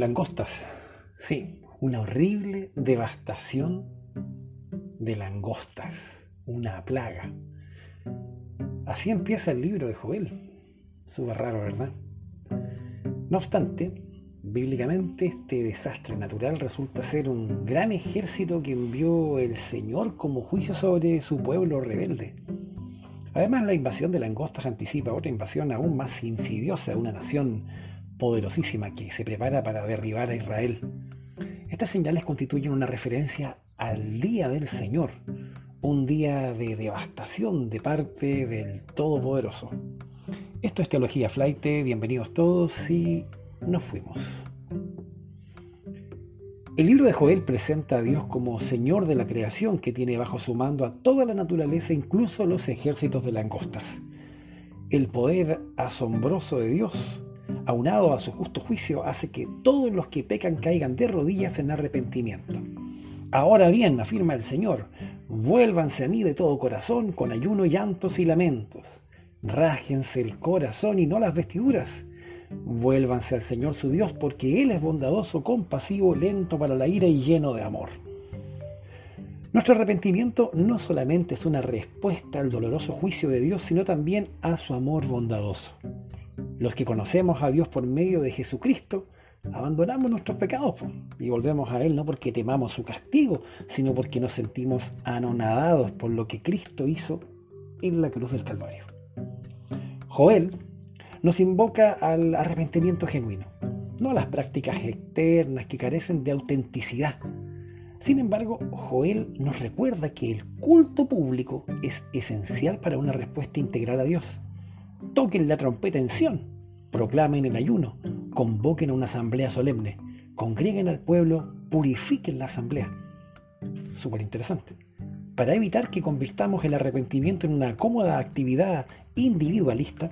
Langostas. Sí, una horrible devastación de langostas, una plaga. Así empieza el libro de Joel. Súper raro, ¿verdad? No obstante, bíblicamente este desastre natural resulta ser un gran ejército que envió el Señor como juicio sobre su pueblo rebelde. Además, la invasión de langostas anticipa otra invasión aún más insidiosa de una nación poderosísima que se prepara para derribar a Israel. Estas señales constituyen una referencia al día del Señor, un día de devastación de parte del Todopoderoso. Esto es Teología Flight, bienvenidos todos y nos fuimos. El libro de Joel presenta a Dios como Señor de la creación que tiene bajo su mando a toda la naturaleza, incluso los ejércitos de langostas. El poder asombroso de Dios, aunado a su justo juicio, hace que todos los que pecan caigan de rodillas en arrepentimiento. Ahora bien, afirma el Señor, vuélvanse a mí de todo corazón, con ayuno, llantos y lamentos. Rájense el corazón y no las vestiduras Vuélvanse al Señor su Dios, porque Él es bondadoso, compasivo, lento para la ira y lleno de amor. Nuestro arrepentimiento no solamente es una respuesta al doloroso juicio de Dios, sino también a su amor bondadoso. Los que conocemos a Dios por medio de Jesucristo, abandonamos nuestros pecados y volvemos a Él no porque temamos su castigo, sino porque nos sentimos anonadados por lo que Cristo hizo en la cruz del Calvario. Joel nos invoca al arrepentimiento genuino, no a las prácticas externas que carecen de autenticidad. Sin embargo, Joel nos recuerda que el culto público es esencial para una respuesta integral a Dios. Toquen la trompeta en Sion, proclamen el ayuno, convoquen a una asamblea solemne, congreguen al pueblo, purifiquen la asamblea. Súper interesante. Para evitar que convirtamos el arrepentimiento en una cómoda actividad individualista,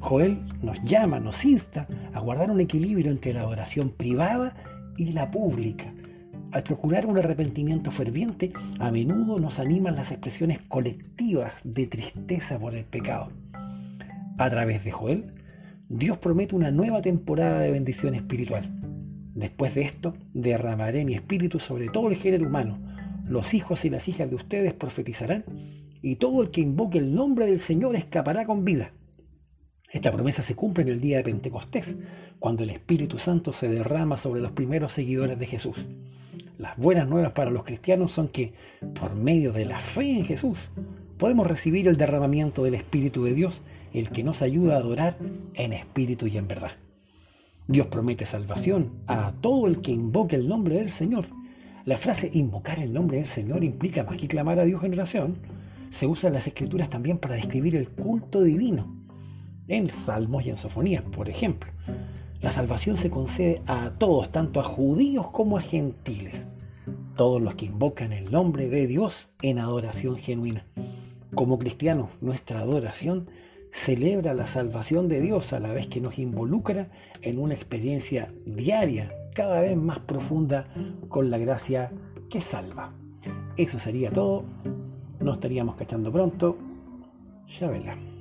Joel nos llama, nos insta a guardar un equilibrio entre la adoración privada y la pública. Al procurar un arrepentimiento ferviente, a menudo nos animan las expresiones colectivas de tristeza por el pecado. A través de Joel, Dios promete una nueva temporada de bendición espiritual. Después de esto, derramaré mi espíritu sobre todo el género humano. Los hijos y las hijas de ustedes profetizarán, y todo el que invoque el nombre del Señor escapará con vida. Esta promesa se cumple en el día de Pentecostés, cuando el Espíritu Santo se derrama sobre los primeros seguidores de Jesús. Las buenas nuevas para los cristianos son que, por medio de la fe en Jesús, podemos recibir el derramamiento del Espíritu de Dios, el que nos ayuda a adorar en espíritu y en verdad. Dios promete salvación a todo el que invoque el nombre del Señor. La frase invocar el nombre del Señor implica más que clamar a Dios en oración. Se usa en las escrituras también para describir el culto divino en salmos y en sofonías, por ejemplo. La salvación se concede a todos, tanto a judíos como a gentiles, todos los que invocan el nombre de Dios en adoración genuina. Como cristianos, nuestra adoración celebra la salvación de Dios a la vez que nos involucra en una experiencia diaria, cada vez más profunda, con la gracia que salva. Eso sería todo. Nos estaríamos cachando pronto. Ya.